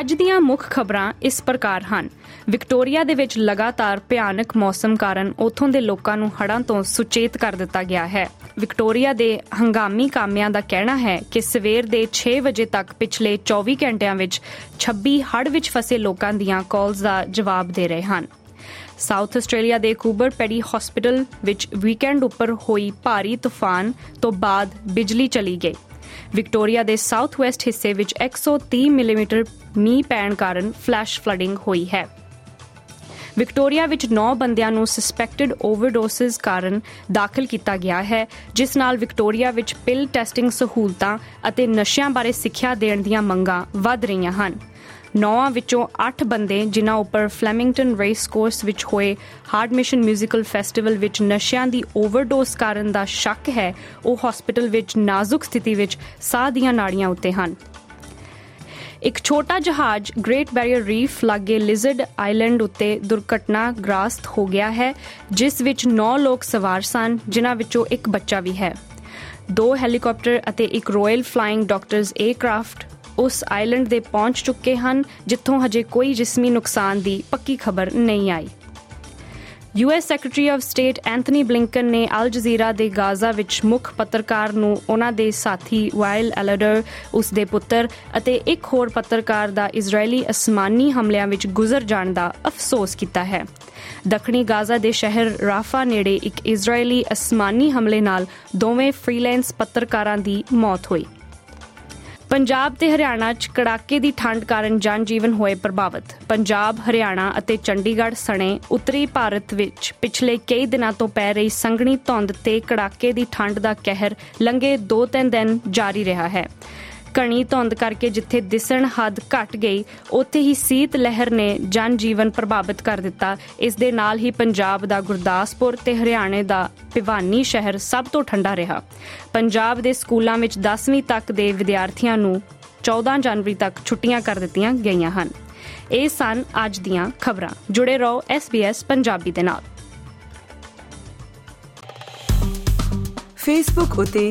ਅੱਜ ਦੀਆਂ ਮੁੱਖ ਖਬਰਾਂ ਇਸ ਪ੍ਰਕਾਰ ਹਨ। ਵਿਕਟੋਰੀਆ ਦੇ ਵਿੱਚ ਲਗਾਤਾਰ ਭਿਆਨਕ ਮੌਸਮ ਕਾਰਨ ਉੱਥੋਂ ਦੇ ਲੋਕਾਂ ਨੂੰ ਹੜ੍ਹਾਂ ਤੋਂ ਸੁਚੇਤ ਕਰ ਦਿੱਤਾ ਗਿਆ ਹੈ। ਵਿਕਟੋਰੀਆ ਦੇ ਹੰਗਾਮੀ ਕਾਮਿਆਂ ਦਾ ਕਹਿਣਾ ਹੈ ਕਿ ਸਵੇਰ ਦੇ 6 ਵਜੇ ਤੱਕ ਪਿਛਲੇ 24 ਘੰਟਿਆਂ ਵਿੱਚ 26 ਹੜ੍ਹ ਵਿੱਚ ਫਸੇ ਲੋਕਾਂ ਦੀਆਂ ਕਾਲਸ ਦਾ ਜਵਾਬ ਦੇ ਰਹੇ ਹਨ। ਸਾਊਥ ਆਸਟ੍ਰੇਲੀਆ ਦੇ ਕੂਬਰ ਪੈਡੀ ਹਸਪੀਟਲ ਵਿੱਚ ਵੀਕਐਂਡ ਉੱਪਰ ਹੋਈ ਭਾਰੀ ਤੂਫਾਨ ਤੋਂ ਬਾਅਦ ਬਿਜਲੀ ਚਲੀ ਗਈ। ਵਿਕਟੋਰੀਆ ਦੇ ਸਾਊਥ ਵੈਸਟ ਹਿੱਸੇ ਵਿੱਚ 130 ਮਿਲੀਮੀਟਰ ਮੀਂਹ ਪੈਣ ਕਾਰਨ ਫਲੈਸ਼ ਫਲੱਡਿੰਗ ਹੋਈ ਹੈ। ਵਿਕਟੋਰੀਆ ਵਿੱਚ 9 ਬੰਦਿਆਂ ਨੂੰ ਸਸਪੈਕਟਡ ਓਵਰਡੋਸਸ ਕਾਰਨ ਦਾਖਲ ਕੀਤਾ ਗਿਆ ਹੈ, ਜਿਸ ਨਾਲ ਵਿਕਟੋਰੀਆ ਵਿੱਚ ਪਿਲ ਟੈਸਟਿੰਗ ਸਹੂਲਤਾਂ ਅਤੇ ਨਸ਼ਿਆਂ ਬਾਰੇ ਸਿੱਖਿਆ ਦੇਣ ਦੀਆਂ ਮੰਗਾਂ ਵੱਧ ਰਹੀਆਂ ਹਨ। 9 ਵਿੱਚੋਂ 8 ਬੰਦੇ ਜਿਨ੍ਹਾਂ ਉੱਪਰ ਫਲੈਮਿੰਗਟਨ ਰੇਸ ਕੋਰਸ ਵਿੱਚ ਹੋਏ ਹਾਰਡ ਮਿਸ਼ਨ 뮤지컬 ਫੈਸਟੀਵਲ ਵਿੱਚ ਨਸ਼ਿਆਂ ਦੀ ਓਵਰਡੋਸ ਕਾਰਨ ਦਾ ਸ਼ੱਕ ਹੈ, ਉਹ ਹਸਪੀਟਲ ਵਿੱਚ ਨਾਜ਼ੁਕ ਸਥਿਤੀ ਵਿੱਚ ਸਾਹ ਦੀਆਂ ਨਾੜੀਆਂ ਉੱਤੇ ਹਨ। ਇੱਕ ਛੋਟਾ ਜਹਾਜ਼ ਗ੍ਰੇਟ ਬੈਰੀਅਰ ਰੀਫ ਲਾਗੇ ਲਿਜ਼ਰਡ ਆਈਲੈਂਡ ਉੱਤੇ ਦੁਰਘਟਨਾਗ੍ਰਸਤ ਹੋ ਗਿਆ ਹੈ, ਜਿਸ ਵਿੱਚ 9 ਲੋਕ ਸਵਾਰ ਸਨ, ਜਿਨ੍ਹਾਂ ਵਿੱਚੋਂ ਇੱਕ ਬੱਚਾ ਵੀ ਹੈ। ਦੋ ਹੈਲੀਕਾਪਟਰ ਅਤੇ ਇੱਕ ਰਾਇਲ ਫਲਾਈਂਗ ਡਾਕਟਰਸ 에ਅਰਕ੍ਰਾਫਟ ਉਸ ਆਈਲੈਂਡ ਦੇ ਪਹੁੰਚ ਚੁੱਕੇ ਹਨ, ਜਿੱਥੋਂ ਹਜੇ ਕੋਈ ਜਿਸਮੀ ਨੁਕਸਾਨ ਦੀ ਪੱਕੀ ਖਬਰ ਨਹੀਂ ਆਈ। US secretary of state Anthony Blinken ਨੇ ਅਲ ਜਜ਼ੀਰਾ ਦੇ ਗਾਜ਼ਾ ਵਿੱਚ ਮੁੱਖ ਪੱਤਰਕਾਰ ਨੂੰ ਉਹਨਾਂ ਦੇ ਸਾਥੀ ਵਾਇਲ ਐਲਡਰ ਉਸ ਦੇ ਪੁੱਤਰ ਅਤੇ ਇੱਕ ਹੋਰ ਪੱਤਰਕਾਰ ਦਾ ਇਜ਼ਰਾਈਲੀ ਅਸਮਾਨੀ ਹਮਲਿਆਂ ਵਿੱਚ ਗੁਜ਼ਰ ਜਾਣ ਦਾ ਅਫਸੋਸ ਕੀਤਾ ਹੈ। ਦੱਖਣੀ ਗਾਜ਼ਾ ਦੇ ਸ਼ਹਿਰ ਰਾਫਾ ਨੇੜੇ ਇੱਕ ਇਜ਼ਰਾਈਲੀ ਅਸਮਾਨੀ ਹਮਲੇ ਨਾਲ ਦੋਵੇਂ ਫ੍ਰੀਲੈਂਸ ਪੱਤਰਕਾਰਾਂ ਦੀ ਮੌਤ ਹੋਈ। ਪੰਜਾਬ ਤੇ ਹਰਿਆਣਾ 'ਚ ਕੜਾਕੇ ਦੀ ਠੰਡ ਕਾਰਨ ਜਨ ਜੀਵਨ ਹੋਏ ਪ੍ਰਭਾਵਿਤ। ਪੰਜਾਬ, ਹਰਿਆਣਾ ਅਤੇ ਚੰਡੀਗੜ੍ਹ ਸਣੇ ਉੱਤਰੀ ਭਾਰਤ ਵਿੱਚ ਪਿਛਲੇ ਕਈ ਦਿਨਾਂ ਤੋਂ ਪੈ ਰਹੀ ਸੰਘਣੀ ਧੁੰਦ ਤੇ ਕੜਾਕੇ ਦੀ ਠੰਡ ਦਾ ਕਹਿਰ ਲੰਗੇ 2-3 ਦਿਨ ਜਾਰੀ ਰਿਹਾ ਹੈ। ਕਣੀ ਧੁੰਦ ਕਰਕੇ ਜਿੱਥੇ ਦਿਸਣ ਹੱਦ ਘਟ ਗਈ, ਉੱਥੇ ਹੀ ਸੀਤ ਲਹਿਰ ਨੇ ਜਨ ਜੀਵਨ ਪ੍ਰਭਾਵਿਤ ਕਰ ਦਿੱਤਾ। ਇਸ ਦੇ ਨਾਲ ਹੀ ਪੰਜਾਬ ਦਾ ਗੁਰਦਾਸਪੁਰ ਤੇ ਹਰਿਆਣੇ ਦਾ ਭਿਵਾਨੀ ਸ਼ਹਿਰ ਸਭ ਤੋਂ ਠੰਡਾ ਰਿਹਾ। ਪੰਜਾਬ ਦੇ ਸਕੂਲਾਂ ਵਿੱਚ 10ਵੀਂ ਤੱਕ ਦੇ ਵਿਦਿਆਰਥੀਆਂ ਨੂੰ 14 ਜਨਵਰੀ ਤੱਕ ਛੁੱਟੀਆਂ ਕਰ ਦਿੱਤੀਆਂ ਗਈਆਂ ਹਨ। ਇਹ ਸਨ ਅੱਜ ਦੀਆਂ ਖਬਰਾਂ। ਜੁੜੇ ਰਹੋ SBS ਪੰਜਾਬੀ ਦੇ ਨਾਲ। ਫੇਸਬੁੱਕ ਉਤੇ